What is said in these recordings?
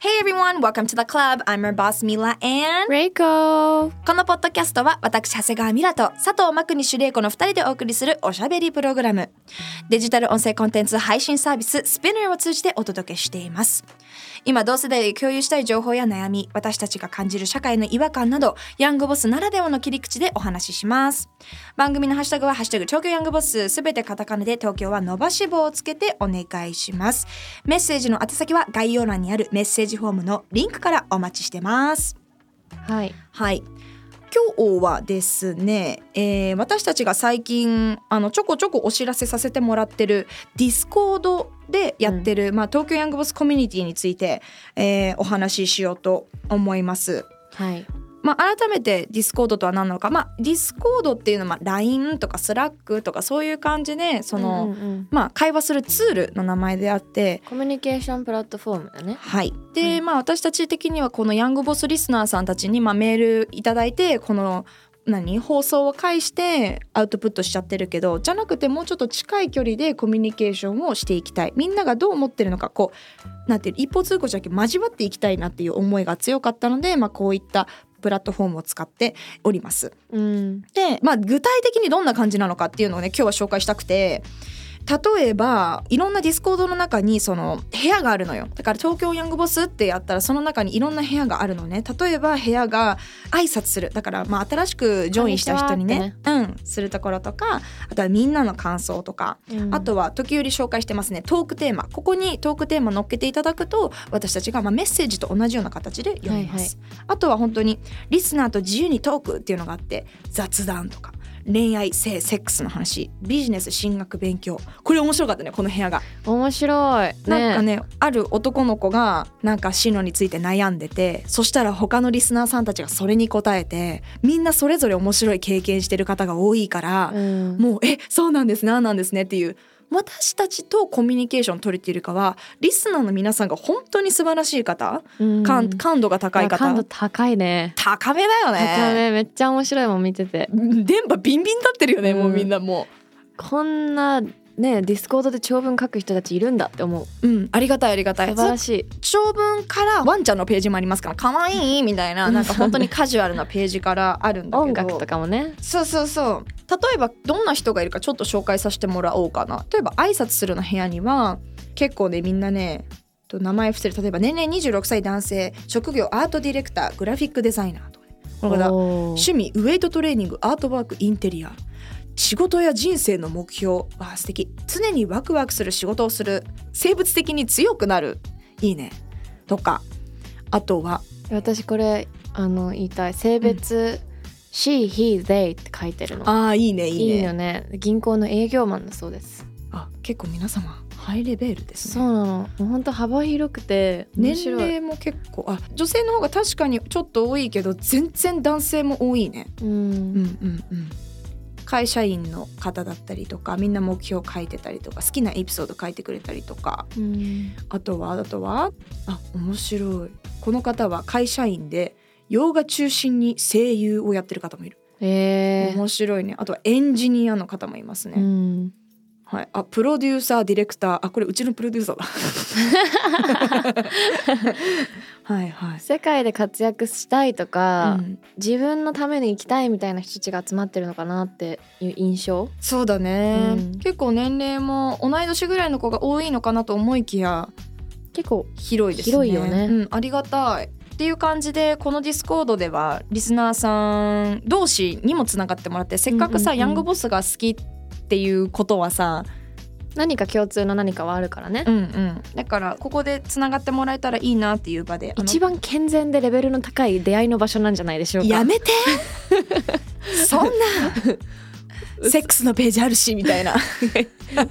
Hey everyone, welcome to the club. I'm your boss Mila and レイコこのポッドキャストは私長谷川ミラと佐藤真国主玲子の2人でお送りするおしゃべりプログラム。デジタル音声コンテンツ配信サービス Spinner を通じてお届けしています今同世代で共有したい情報や悩み私たちが感じる社会の違和感などヤングボスならではの切り口でお話しします。番組のハッシュタグは「ハッシュタグ東京ヤングボス」すべてカタカナで東京は伸ばし棒をつけてお願いします。メッセージの宛先は概要欄にあるメッセージフォームのリンクからお待ちしてます。はい。はい。今日はですね、えー私たちが最近あのちょこちょこお知らせさせてもらってる Discord でやってる、まあ、東京ヤングボスコミュニティについて、えーお話ししようと思います。はい。まあ、改めて Discord とは何なのか、まあ、 Discord っていうのはまあ LINE とか Slack とかそういう感じでその、うんうんうん。まあ、会話するツールの名前であって。コミュニケーションプラットフォームだね。はい、で、はい。まあ私たち的にはこのヤングボスリスナーさんたちにまあメールいただいてこの何？放送を介してアウトプットしちゃってるけどじゃなくてもうちょっと近い距離でコミュニケーションをしていきたい。みんながどう思ってるのかこうなんていう一方通行じゃなくて交わっていきたいなっていう思いが強かったので、まあ、こういったプラットフォームを使っております。うん。で、まあ、具体的にどんな感じなのかっていうのをね今日は紹介したくて例えばいろんな Discord の中にその部屋があるのよ。だから東京ヤングボスってやったらその中にいろんな部屋があるのね。例えば部屋が挨拶する。だからまあ新しくジョインした人にね。うん。するところとかあとはみんなの感想とか。うん。あとは時折紹介してますね。トークテーマ。ここにトークテーマ乗っけていただくと私たちがまあメッセージと同じような形で読みます、あとは本当にリスナーと自由にトークっていうのがあって雑談とか恋愛性セックスの話。ビジネス進学勉強。これ面白かったねこの部屋が、面白い。ねなんかねある男の子がなんか進路について悩んでてそしたら他のリスナーさんたちがそれに答えてみんなそれぞれ面白い経験してる方が多いから、うん。もうえそうなんですねなんですねっていう私たちとコミュニケーション取れているかはリスナーの皆さんが本当に素晴らしい方、うん。感感度が高いあ感度高い方ね。高めだよね高め。めっちゃ面白いもん見てて。電波ビンビン立ってるよね、もううん。みんなもこんなね Discord で長文書く人たちいるんだって思う。ううんありがたいありがたい。素晴らしい。長文からワンちゃんのページもありますから可愛いみたいななんか本当にカジュアルなページからあるんだけど。音楽とかもね。そうそうそう。例えばどんな人がいるかちょっと紹介させてもらおうかな。例えば挨拶するの部屋には結構ねみんなねと名前伏せる。例えば年齢26歳男性職業アートディレクターグラフィックデザイナーとかね。この方趣味ウェイトトレーニングアートワークインテリア仕事や人生の目標は素敵。常にワクワクする仕事をする。生物的に強くなる。いいね。とか。あとは。私これあの言いたい。性別、she he they って書いてるの。ああいいねいいね。いいよね。銀行の営業マンだそうです。あ結構皆様ハイレベルですね。そうなの。もうほんと幅広くて面年齢も結構。あ女性の方が確かにちょっと多いけど全然男性も多いね。うん、うんうんうん会社員の方だったりとかみんな目標書いてたりとか好きなエピソード書いてくれたりとかうん。あとはあとはあ面白い。この方は会社員で洋画中心に声優をやってる方もいる、え。ー面白いね。あとはエンジニアの方もいますね、うん、はい、あプロデューサーディレクター。あこれうちのプロデューサーだ はいはい。世界で活躍したいとか、うん。自分のために生きたいみたいな人たちが集まってるのかなっていう印象？そうだね、うん。結構年齢も同い年ぐらいの子が多いのかなと思いきや結構広いですね。広いよね。うん、ありがたいっていう感じでこのディスコードではリスナーさん同士にもつながってもらってせっかくさ、ヤングボスが好きっていうことはさ何か共通の何かはあるからね、うんうん。だからここでつながってもらえたらいいなっていう場で一番健全でレベルの高い出会いの場所なんじゃないでしょうか。やめて。そんな。セックスのページあるしみたいな。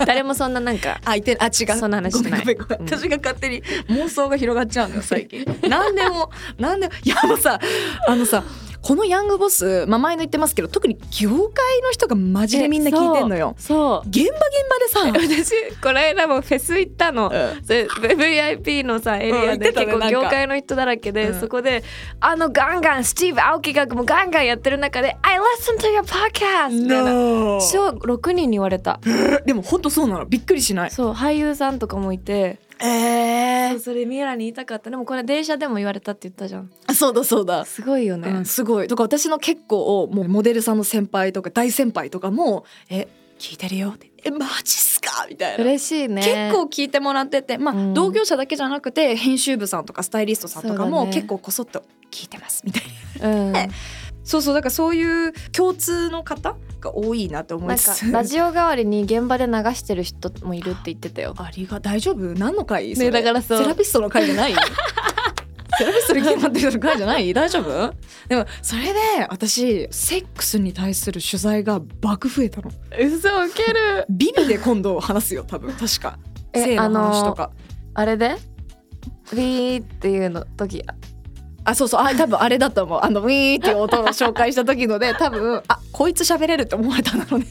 誰もそんななんかあ言ってあ違う。そんな話してない。私が勝手に妄想が広がっちゃうのよ最近。何でも何でも。いやもうさあのさこのヤングボス、まあ、前の言ってますけど特に業界の人がマジでみんな聞いてんのよ。そう。現場現場でさ。私この間もフェス行ったの、うん。で VIP のさエリアで結構業界の人だらけで、うん。そこであのガンガンスティーブ・アオキがもうガンガンやってる中で「I listen to your podcast」みたいな。No! 小6人に言われた。でも本当そうなの。びっくりしない。そう俳優さんとかもいて、えそうそれミラに言いたかった。でもこれ電車でも言われたって言ったじゃん。そうだそうだ。すごいよね、うん、すごい。だから私の結構もうモデルさんの先輩とか大先輩とかも「え聞いてるよ」って「えマジっすか?」みたいな。嬉しいね。結構聞いてもらってて、まあうん。同業者だけじゃなくて編集部さんとかスタイリストさんとかも結構こそっと聞いてますみたいな。うん そうそうだからそういう共通の方が多いなと思いかつ。つラジオ代わりに現場で流してる人もいるって言ってたよ。ありが大丈夫？何の回？それ。だからそう。セラピストの回じゃない？セラピストで決まってる回じゃない？大丈夫？でもそれで私セックスに対する取材が爆増えたの。嘘ウケる。ビビで今度話すよ多分。確か。え性の話とか。あれで？ビーっていうの時あそうそう。あ多分あれだと思う。あのウィーっていう音を紹介した時ので 多分あこいつ喋れるって思われたんだろうね。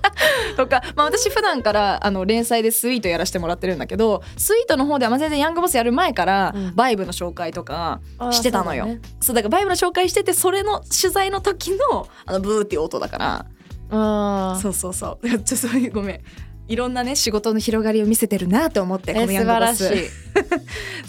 とか、まあ、私普段からあの連載でスイートやらせてもらってるんだけどスイートの方ではまあ全然ヤングボスやる前から、うん。バイブの紹介とかしてたのよ。そうだね。そうだからバイブの紹介しててそれの取材の時のあのブーっていう音だから。あー。そうそうそう。ちょそういうごめんいろんなね仕事の広がりを見せてるなと思ってこえのヤングボス。素晴らしい、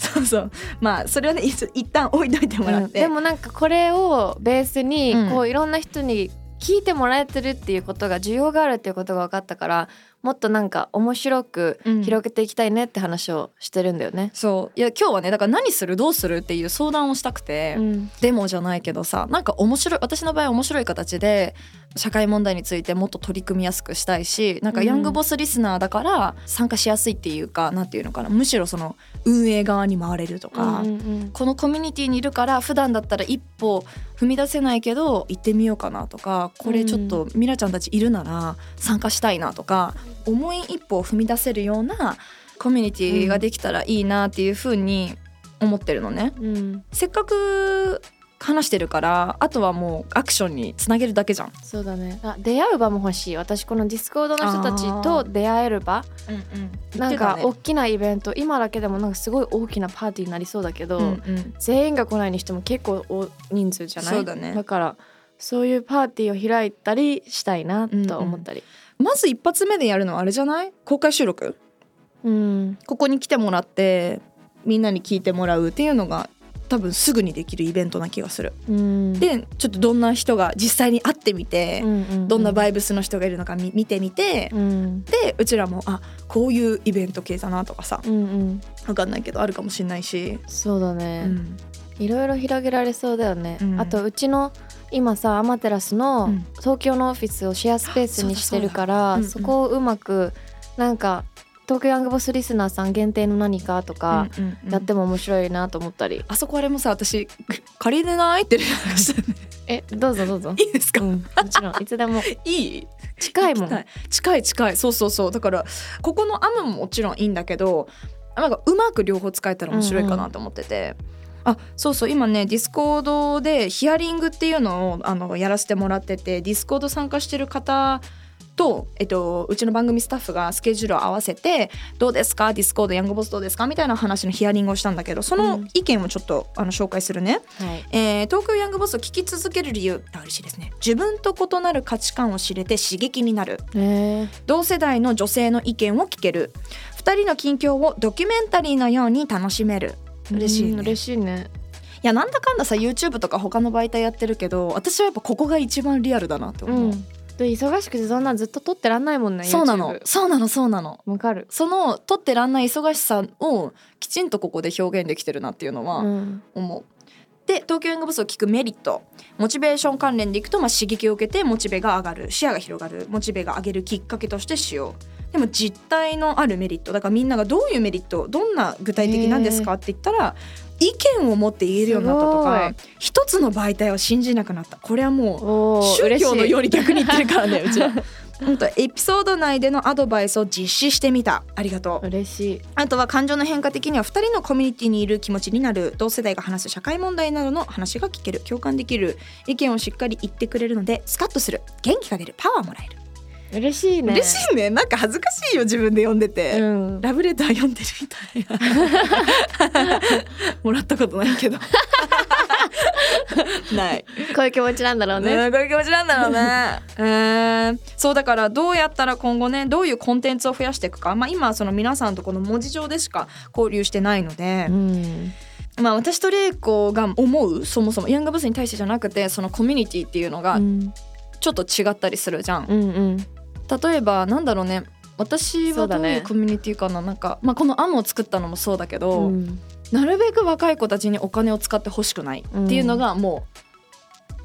そうそう。まあそれはね一一旦置いといてもらって、うん。でもなんかこれをベースにうん。こういろんな人に聞いてもらえてるっていうことが需要があるっていうことが分かったからもっとなんか面白くうん。広げていきたいねって話をしてるんだよね。そう。いや今日はねだから何するどうするっていう相談をしたくて、うん。デモじゃないけどさなんか面白い私の場合面白い形で社会問題についてもっと取り組みやすくしたいしなんかうん。ヤングボスリスナーだから参加しやすいっていうかなんていうのかなむしろその運営側に回れるとか、うんうんこのコミュニティにいるから普段だったら一歩踏み出せないけど行ってみようかなとかこれちょっとミラちゃんたちいるなら参加したいなとか重い一歩を踏み出せるようなコミュニティができたらいいなっていうふうに思ってるのね。うん。せっかく話してるからあとはもうアクションにつなげるだけじゃん。そうだね。あ出会う場も欲しい。私このディスコードの人たちと出会える場。なんか大きなイベント今だけでもなんかすごい大きなパーティーになりそうだけど、うんうん。全員が来ないにしても結構大人数じゃない？そうだね。だからそういうパーティーを開いたりしたいなと思ったり、まず一発目でやるのはあれじゃない？公開収録？うん。ここに来てもらってみんなに聞いてもらうっていうのが多分すぐにできるイベントな気がする。うん、でちょっとどんな人が実際に会ってみて、どんなバイブスの人がいるのか見見てみて、うん。でうちらもあこういうイベント系だなとかさうんうん。分かんないけどあるかもしれないし、そうだうね、ん。いろいろ広げられそうだよね、うん。あとうちの今さアマテラスのうん。東京のオフィスをシェアスペースにしてるから、そこをうまくなんか東京ヤングボスリスナーさん限定の何かとかうんうんうん。やっても面白いなと思ったり、あそこあれもさ私借りれない？って連絡したね。えどうぞどうぞ。いいですか、うん、もちろん。いつでも。いい？近いもん。近い近い。そうそうそう。だからここのアムももちろんいいんだけどなんかうまく両方使えたら面白いかなと思ってて。あそうそう。今ねディスコードでヒアリングっていうのをあのやらせてもらっててディスコード参加してる方と、えっと、うちの番組スタッフがスケジュールを合わせて「どうですか？ディスコードヤングボスどうですか?」みたいな話のヒアリングをしたんだけどその意見をちょっとあの紹介するね。はい。えー東京ヤングボスを聞き続ける理由あ嬉しいですね。自分と異なる価値観を知れて刺激になる。ね同世代の女性の意見を聞ける。2人の近況をドキュメンタリーのように楽しめる。嬉しいね。うん嬉しいね。いやなんだかんださ YouTube とか他の媒体やってるけど私はやっぱここが一番リアルだなって思う、うんで忙しくてそんなずっと撮ってらんないもんねそうなの。そうなのそうなの。わかる。その撮ってらんない忙しさをきちんとここで表現できてるなっていうのはうん。思う。で東京ヤングボスを聞くメリット。モチベーション関連でいくと、まあ、刺激を受けてモチベが上がる視野が広がるモチベが上げるきっかけとして使用。でも実態のあるメリット。だからみんながどういうメリットどんな具体的なんですかって言ったら意見を持って言えるようになったとか一つの媒体を信じなくなった。これはもう宗教のように逆に言ってるからねうちは。本当エピソード内でのアドバイスを実施してみた。ありがとう。嬉しい。あとは感情の変化的には2人のコミュニティにいる気持ちになる同世代が話す社会問題などの話が聞ける共感できる意見をしっかり言ってくれるのでスカッとする元気が出るパワーもらえる嬉しいね。嬉しいね。なんか恥ずかしいよ自分で読んでて、うん。ラブレター読んでるみたいな。もらったことないけど。ない。こういう気持ちなんだろうね。ねこういう気持ちなんだろうね。え ー、そうだからどうやったら今後ねどういうコンテンツを増やしていくか、まあ、今はその皆さんとこの文字上でしか交流してないので、うん。まあ、私と玲子が思うそもそもヤングブスに対してじゃなくてそのコミュニティっていうのがうん。ちょっと違ったりするじゃん。うんうん例えばなんだろうね。私はどういうコミュニティかな。なんか、まあ、この案を作ったのもそうだけど、うん。なるべく若い子たちにお金を使ってほしくないっていうのがも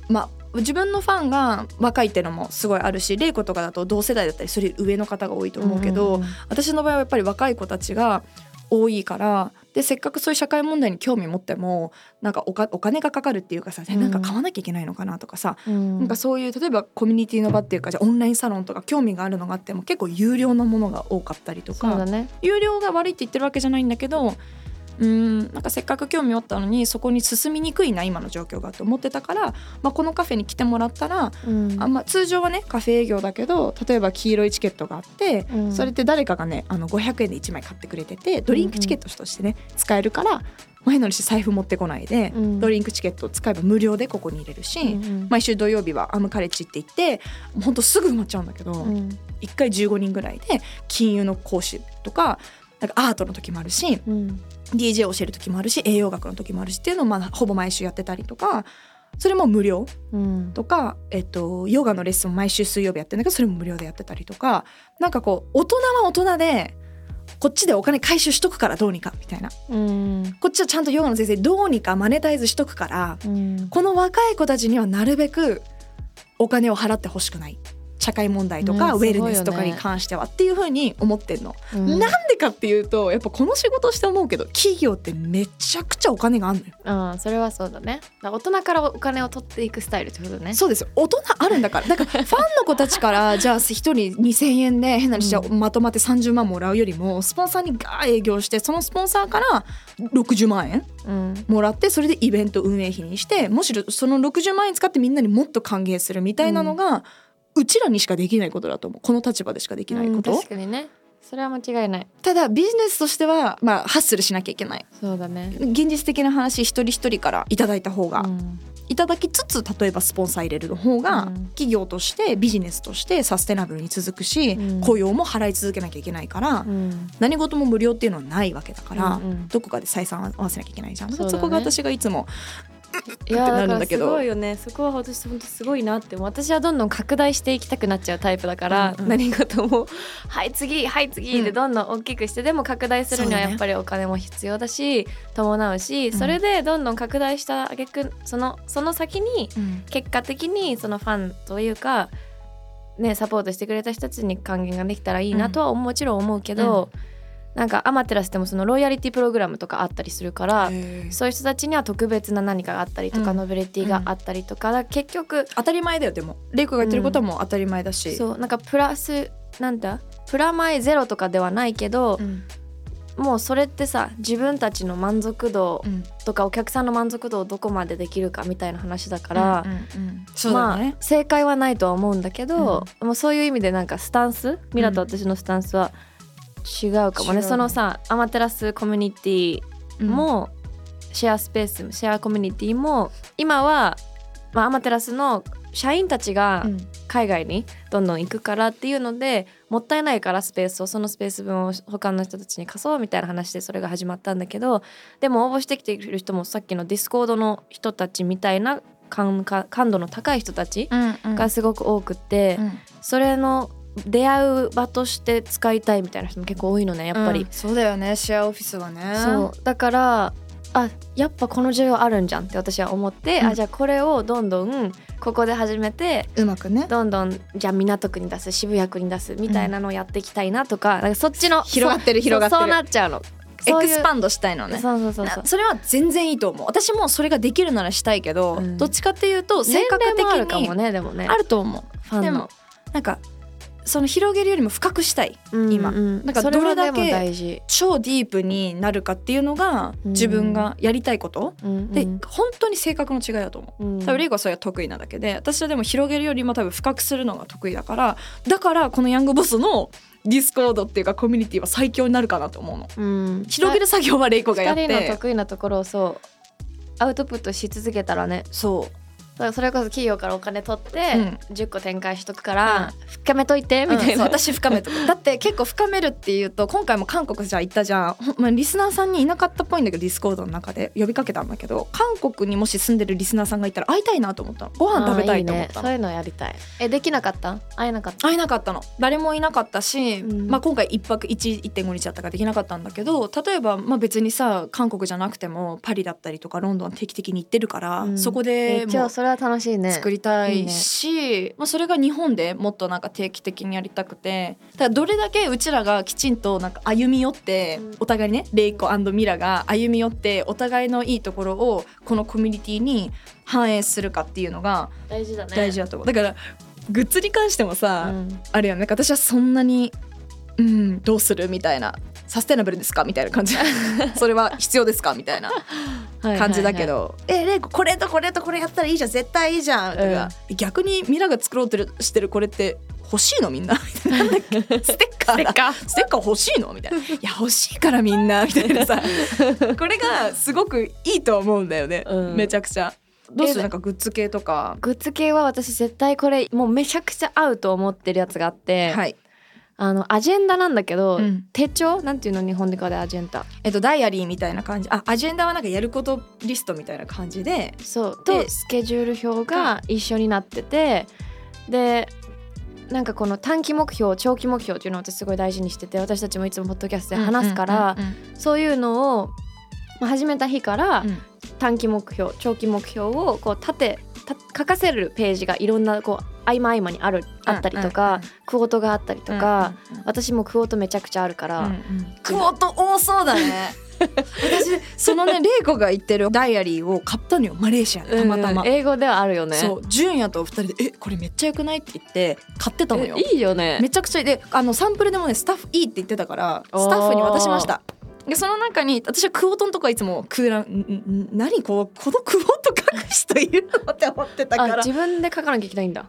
う、まあ自分のファンが若いっていうのもすごいあるし玲子とかだと同世代だったりそれ上の方が多いと思うけど、んん。私の場合はやっぱり若い子たちが多いからでせっかくそういう社会問題に興味持ってもなんかおかお金がかかるっていうかさ、うん。なんか買わなきゃいけないのかなとかさ、うん。なんかそういう例えばコミュニティの場っていうかじゃあオンラインサロンとか興味があるのがあっても結構有料のものが多かったりとかね。有料が悪いって言ってるわけじゃないんだけどうーんなんかせっかく興味あったのにそこに進みにくいな今の状況がと思ってたから、まあ、このカフェに来てもらったらうん。あ、まあ、通常はねカフェ営業だけど例えば黄色いチケットがあって、うん。それって誰かがねあの500円で1枚買ってくれててドリンクチケットとしてね、使えるから前のにして財布持ってこないで、うん。ドリンクチケットを使えば無料でここに入れるし、うんうん。毎週土曜日はアムカレッジって言ってほんとすぐ埋まっちゃうんだけど、うん。1回15人ぐらいで金融の講師とかなんかアートの時もあるしうん DJ を教える時もあるし栄養学の時もあるしっていうのをまあほぼ毎週やってたりとかそれも無料うん。とか、えっと、ヨガのレッスンも毎週水曜日やってるんだけどそれも無料でやってたりとかなんかこう大人は大人でこっちでお金回収しとくからどうにかみたいな。うん。こっちはちゃんとヨガの先生どうにかマネタイズしとくからうん。この若い子たちにはなるべくお金を払ってほしくない社会問題とか、ねウェルネスとかに関してはっていうふうに思ってんの。うん。なんでかっていうとやっぱこの仕事して思うけど企業ってめちゃくちゃお金があるのよ。ああそれはそうだね。大人からお金を取っていくスタイルってことね。そうですよ。大人あるんだから。だから ファンの子たちからじゃあ一人2,000円で変な話じゃうまとまって30万もらうよりもスポンサーにガー営業してそのスポンサーから60万円うん。もらってそれでイベント運営費にしてむしろその60万円使ってみんなにもっと還元するみたいなのが、うちらにしかできないことだと思う。この立場でしかできないこと、うん確かにね。それは間違いない。ただビジネスとしては、まあ、ハッスルしなきゃいけない。そうだね。現実的な話一人一人からいただいた方が、うん。いただきつつ例えばスポンサー入れるの方が、うん。企業としてビジネスとしてサステナブルに続くし、うん。雇用も払い続けなきゃいけないから、うん。何事も無料っていうのはないわけだから、うんうん。どこかで採算合わせなきゃいけないじゃん。そね。そこが私がいつも いやだからすごいよね。そこは私本当すごいなって。私はどんどん拡大していきたくなっちゃうタイプだから、うんうん。何事も「はい次はい次」でどんどん大きくして、でも拡大するにはやっぱりお金も必要だし伴うし、ん。それでどんどん拡大した挙句そのその先に結果的にそのファンというか、ね、サポートしてくれた人たちに還元ができたらいいなとはもちろん思うけど、なんかアマテラスでもそのロイヤリティプログラムとかあったりするから。そういう人たちには特別な何かがあったりとか、うん。ノベリティがあったりとか、結局当たり前だよでも。レイコが言ってることはもう当たり前だし、そうなんかプラスなんだ？プラマイゼロとかではないけどう、ん。もうそれってさ自分たちの満足度うんとかお客さんの満足度をどこまでできるかみたいな話だから、まね。あ、正解はないとは思うんだけど、もうそういう意味でなんかスタンス？ミラと私のスタンスは違うかもね、そのさアマテラスコミュニティも、シェアスペースシェアコミュニティも今は、まあ、アマテラスの社員たちがうん。海外にどんどん行くからっていうのでもったいないからスペースをそのスペース分を他の人たちに貸そうみたいな話でそれが始まったんだけどでも応募してきている人もさっきのディスコードの人たちみたいな感感感度の高い人たちうんうん。がすごく多くって、うん。それの出会う場として使いたいみたいな人も結構多いのねやっぱり。うんそうだよねシェアオフィスはね。そうだからあやっぱこの需要あるんじゃんって私は思って、うん。あじゃあこれをどんどんここで始めてうまくね。どんどんじゃあ港区に出す渋谷区に出すみたいなのをやっていきたいなとか,、なんかそっちの広がってる広がってる。そうなっちゃうの。エクスパンドしたいのね。そうそうそうそう。なそれは全然いいと思う。私もそれができるならしたいけど、うん。どっちかっていうと性年格的齢もあるかもにねでもね。あると思う。ファンの。でもなんかその広げるよりも深くしたい今うんうん。なんかどれだけ超ディープになるかっていうのがうん自分がやりたいこと、うんで本当に性格の違いだと思う。うん。多分レイコはそれが得意なだけで私はでも広げるよりも多分深くするのが得意だからだからこのヤングボスのディスコードっていうかコミュニティは最強になるかなと思うの。うん、広げる作業はレイコがやっ二人のて得意なところをそうアウトプットし続けたらね。そだからそれこそ企業からお金取って、うん。10個展開しとくから、深めといてうみたいな、私深めとく。だって結構深めるっていうと今回も韓国じゃ行ったじゃん、まあ、リスナーさんにいなかったっぽいんだけどディスコードの中で。呼びかけたんだけど韓国にもし住んでるリスナーさんがいたら会いたいなと思ったの。ご飯食べたいと思ったの。ね。そういうのやりたい。えできなかった？会えなかった？会えなかったの。誰もいなかったし、うん。まあ、今回1泊1.5日だったからできなかったんだけど例えばまあ別にさ韓国じゃなくてもパリだったりとかロンドン定期的に行ってるから、うん。そこでもうれは楽しいね。作りたいいいね。しまあ、それが日本でもっとなんか定期的にやりたくて。だどれだけうちらがきちんとなんか歩み寄って、うん。お互いにねレイコミラが歩み寄ってお互いのいいところをこのコミュニティに反映するかっていうのが大事だね。大事だと思う。だからグッズに関してもさ、うん。あれよね私はそんなにうんどうするみたいなサステナブルですか？みたいな感じ。それは必要ですか？みたいな感じだけど「えレイコこれとこれとこれやったらいいじゃん。絶対いいじゃん」とか、逆にミラが作ろうとしてるこれって欲しいの？みんな？みたいな。なんだっけステッカー？ステッカー欲しいの？みたいな「いや欲しいからみんな」みたいなさ。これがすごくいいと思うんだよね、うん。めちゃくちゃ。どうすえる？なんかグッズ系とか。グッズ系は私絶対これもうめちゃくちゃ合うと思ってるやつがあって、はい、あのアジェンダなんだけど、うん。手帳？なんていうの？日本でかでアジェンダ。えっと、ダイアリーみたいな感じ。あアジェンダはなんかやることリストみたいな感じで。そう。でとスケジュール表が一緒になっててでなんかこの短期目標長期目標っていうのを私すごい大事にしてて私たちもいつもポッドキャストで話すから、そういうのを、まあ、始めた日から短期目標長期目標をこう立てた書かせるページがいろんなこう合間合間にあるあったりとか、クオートがあったりとか、私もクオートめちゃくちゃあるから、クオート多そうだね。私そのね玲子が言ってるダイアリーを買ったのよマレーシアでたまたま、うん英語ではあるよね。そう純也と二人で「えこれめっちゃよくない?」って言って買ってたのよ。えいいよね。めちゃくちゃであのサンプルでもねスタッフいいって言ってたからスタッフに渡しましたでその中に私はクオートのとこはいつも空欄んんん何こうこのクオート書く人いるのって思ってたから。あ自分で書かなきゃいけないんだ。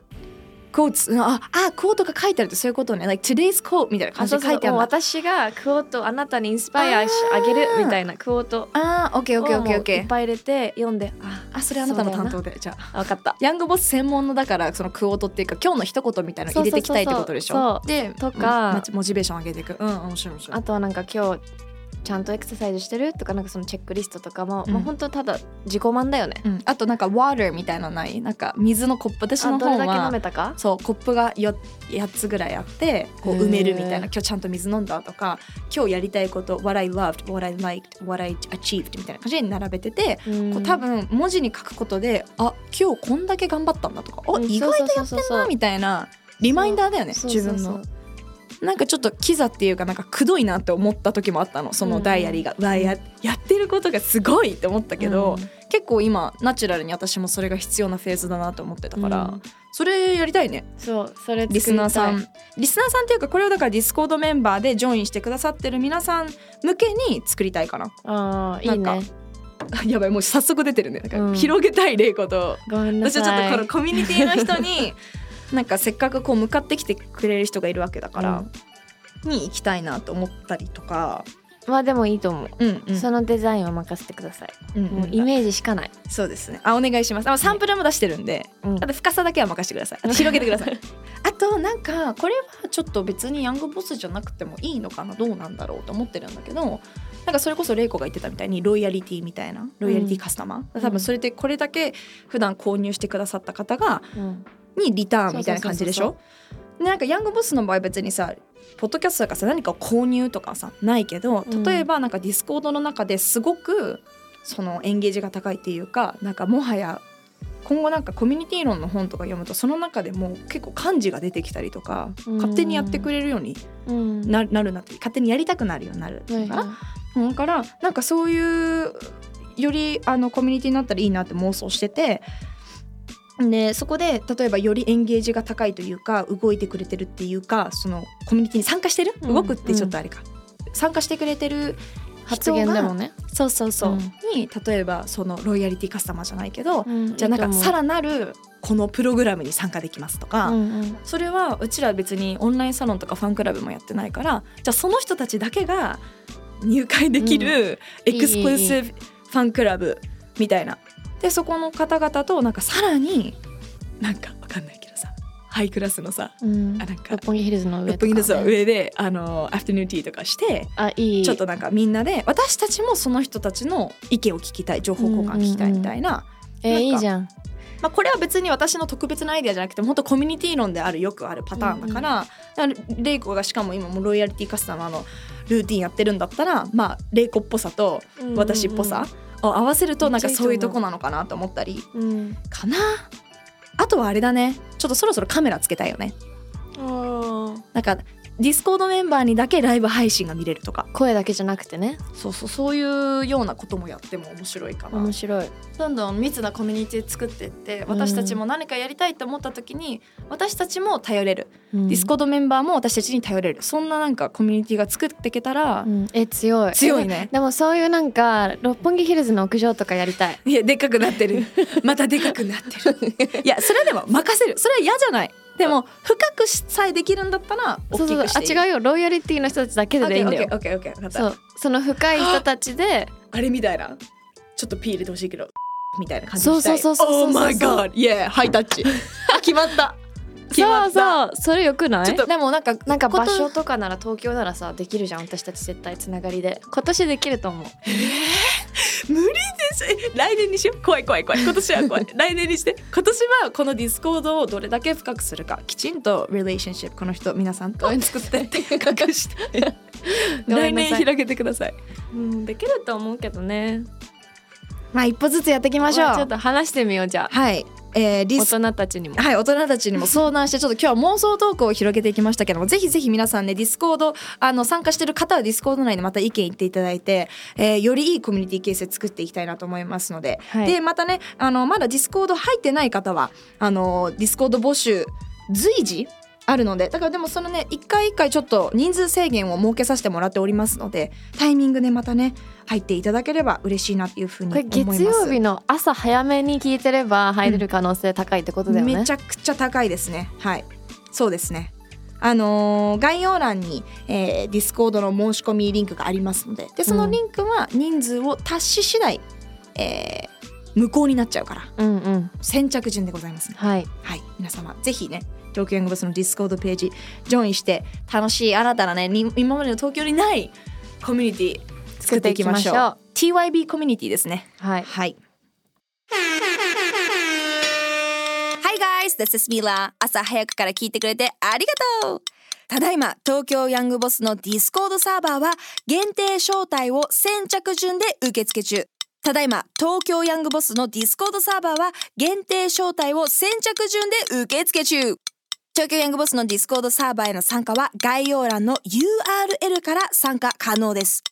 クオーツああクオートが書いてあるってそういうことね。Like today's quote みたいな感じで書いてある私がクオートあなたにインスパイアしあげるみたいなクオー。トあーオッケーオッケーオッケーオッをケーいっぱい入れて読んでああそれあなたの担当で。じゃああ分かった。ヤングボス専門のだからそのクオートっていうか今日の一言みたいなの入れていきたいってことでしそうそうでとかうんモチベーション上げていく。うん面白い面白い。あとはなんか今日ちゃんとエクササイズしてる？とかなんかそのチェックリストとかも、うん。もう本当ただ自己満だよね。うん、あとなんか water みたいなのない？なんか水のコップ私の本あどれだけ飲はめたか？そうコップが 8, 8つぐらいあってこう埋めるみたいな今日ちゃんと水飲んだとか今日やりたいこと what I loved what I liked what I achieved みたいな感じに並べてて、こう多分文字に書くことであ今日こんだけ頑張ったんだとかあ、うん意外とやってそう。そうそうそうんなみたいなリマインダーだよねそう自分のそう。そうなんかちょっとキザっていうかなんかくどいなって思った時もあったの。そのダイアリーが、わあややってることがすごいって思ったけど、うん。結構今ナチュラルに私もそれが必要なフェーズだなと思ってたから、うん。それやりたいね。そうそれリスナーさん。リスナーさんっていうかこれをだからディスコードメンバーでジョインしてくださってる皆さん向けに作りたいかな。あーいいなんね やばいもう早速出てるね。なんかうん。広げたいレイコと、私はちょっとこのコミュニティの人になんかせっかくこう向かってきてくれる人がいるわけだから、に行きたいなと思ったりとか、まあでもいいと思う、うんうん。そのデザインは任せてください、うんもうイメージしかない、そうですね。あお願いします。あサンプルも出してるんで、うん。あと深さだけは任せてください。広げてください。あとなんかこれはちょっと別にヤングボスじゃなくてもいいのかなどうなんだろうと思ってるんだけどなんかそれこそレイコが言ってたみたいにロイヤリティみたいな。ロイヤリティカスタマー、多分それでこれだけ普段購入してくださった方がうんにリターンみたいな感じでしょ？でなんかヤングボスの場合別にさポッドキャストだからさ何かを購入とかさないけどうん。例えばなんかディスコードの中ですごくそのエンゲージが高いっていうかなんかもはや今後なんかコミュニティ論の本とか読むとその中でも結構幹事が出てきたりとかうん。勝手にやってくれるようにうん。ななるなって勝手にやりたくなるようになるのかな、はいはい。だからなんかそういうよりあのコミュニティになったらいいなって妄想しててでそこで例えばよりエンゲージが高いというか動いてくれてるっていうかそのコミュニティに参加してる？うん。動くってちょっとあれか、参加してくれてる発言でもね、そうそうそう、うん。に例えばそのロイヤリティカスタマーじゃないけど、うん。じゃあなんかさららなるこのプログラムに参加できますとか、それはうちら別にオンラインサロンとかファンクラブもやってないからじゃあその人たちだけが入会できるエクスクルーシブファンクラブみたいな。でそこの方々となんかさらになんかわかんないけどさハイクラスのさうん、あなんか六本木ヒルズの上六本木の上であのアフタヌーンティーとかしてあいい。ちょっとなんかみんなで私たちもその人たちの意見を聞きたい情報交換聞きたいみたいな。えーなんかいいじゃん。まあ、これは別に私の特別なアイデアじゃなくて本当コミュニティ論であるよくあるパターンだから,、だからレイコがしかも今もロイヤリティカスタマーのルーティンやってるんだったらまあレイコっぽさと私っぽさを合わせるとなんかそういうとこなのかなと思ったり。う。んかな？あとはあれだね。ちょっとそろそろカメラつけたいよね。なんかディスコードメンバーにだけライブ配信が見れるとか。声だけじゃなくてね。そうそうそういうようなこともやっても面白いかな。面白い。どんどん密なコミュニティ作っていって私たちも何かやりたいと思った時に私たちも頼れる、デディスコードメンバーも私たちに頼れる。そんななんかコミュニティが作っていけたら、うん、え強い。強いね。え でもそういうなんか六本木ヒルズの屋上とかやりたい。いやでっかくなってる。またでかくなってる。いやそれでも任せる。それは嫌じゃない。でも深くさえできるんだったら大そうそう。きくしていい。あ違うよ。ロイヤリティの人たちだけででいいんだよ。オッケーオッケーオッケーオッケーそうその深い人たちであれみたいなちょっとピー入れてほしいけどみたいな感じにしたいそうそうそうそう Oh そう my god yeah ハイタッチあ決まった決まそうった。そうそれよくない？でもなんかなんか場所ことかなら東京ならさできるじゃん。私たち絶対つながりで。今年できると思う。無理です。え来年にしよう。怖い怖い怖い。今年は怖い。来年にして。今年はこのディスコードをどれだけ深くするかきちんと relationship この人皆さんと作ってって隠して。来年広げてください。うんできると思うけどね。まあ一歩ずつやっていきましょう。まあちょっと話してみようじゃあ。はいえー、ディス大人たちにも。はい大人たちにも相談してちょっと今日は妄想トークを広げていきましたけどもぜひぜひ皆さんねディスコードあの参加してる方はディスコード内でまた意見言っていただいて、えーよりいいコミュニティ形成作っていきたいなと思いますので、はい。でまたねあのまだディスコード入ってない方はあのディスコード募集随時あるのでだからでもそのね一回一回ちょっと人数制限を設けさせてもらっておりますのでタイミングでまたね入っていただければ嬉しいなっていうふうに思います。月曜日の朝早めに聞いてれば入れる可能性高いってことだよね、めちゃくちゃ高いですね。はい。そうですね。あのー概要欄に、えー、ディスコードの申し込みリンクがありますのででそのリンクは人数を達し次第、えー無効になっちゃうからうんうん。先着順でございますね。はい。はい。皆様ぜひね東京ヤングボスのディスコードページジョインして楽しい新たなねに今までの東京にないコミュニティ作っていきましょう作 TYB コミュニティですねはいはい。Hi guys, this is Mila. 朝早くから聞いてくれてありがとうただいま東京ヤングボスのディスコードサーバーは限定招待を先着順で受付中。ただいま東京ヤングボスのディスコードサーバーは限定招待を先着順で受付中。東京ヤングボスのディスコードサーバーへの参加は概要欄の URL から参加可能です。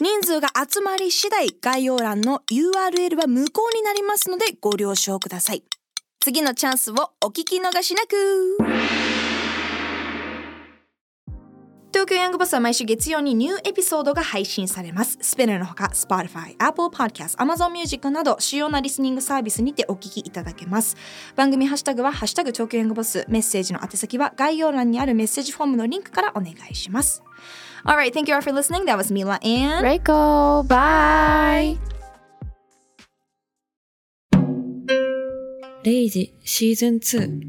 人数が集まり次第概要欄の URL は無効になりますのでご了承ください次のチャンスをお聞き逃しなく東京ヤングボスは毎週月曜にニューエピソードが配信されます。スピナーのほか、Spotify、Apple Podcast、Amazon Music など主要なリスニングサービスにてお聞きいただけます。番組ハッシュタグは、ハッシュタグ東京ヤングバス、メッセージの宛先は概要欄にあるメッセージフォームのリンクからお願いします。Alright, thank you all for listening. That was Mila and... レイコバイレイジシーズン2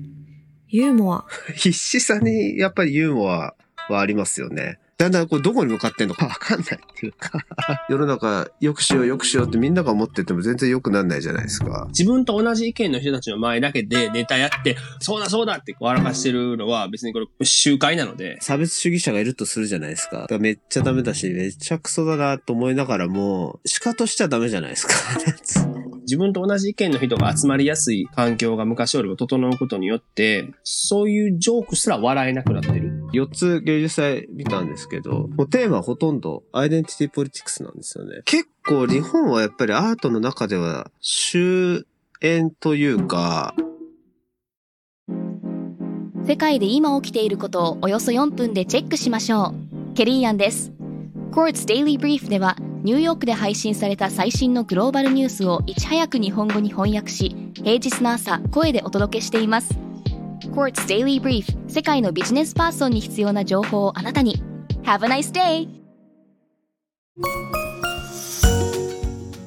ユーモア必死さにやっぱりユーモアはありますよね。だんだんこうどこに向かってんのか わかんないっていうか 世の中良くしよう良くしようってみんなが思ってても全然良くなんないじゃないですか。自分と同じ意見の人たちの前だけでネタやって、そうだそうだって笑かしてるのは別にこれ集会なので、差別主義者がいるとするじゃないですか。だからめっちゃダメだし、めっちゃクソだなと思いながらも、仕方しちゃダメじゃないですか。自分と同じ意見の人が集まりやすい環境が昔よりも整うことによって、そういうジョークすら笑えなくなってる。4つ芸術祭見たんですけど、もうテーマはほとんどアイデンティティポリティクスなんですよね。結構日本はやっぱりアートの中では終焉というか、世界で今起きていることをおよそ4分でチェックしましょう。ケリーアンです。Courts Daily Brief ではニューヨークで配信された最新のグローバルニュースをいち早く日本語に翻訳し、平日の朝、声でお届けしています。Courts Daily Brief 世界のビジネスパーソンに必要な情報をあなたに。Have a nice day!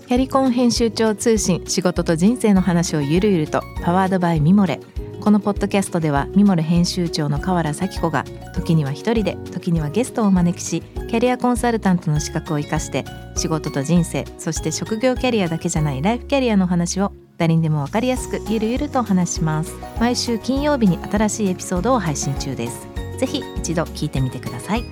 キャリコン編集長通信仕事と人生の話をゆるゆるとパワードバイミモレこのポッドキャストではミモレ編集長の河原咲子が時には一人で時にはゲストをお招きしキャリアコンサルタントの資格を生かして仕事と人生そして職業キャリアだけじゃないライフキャリアの話を誰にでも分かりやすくゆるゆるとお話します。毎週金曜日に新しいエピソードを配信中です。ぜひ一度聞いてみてください。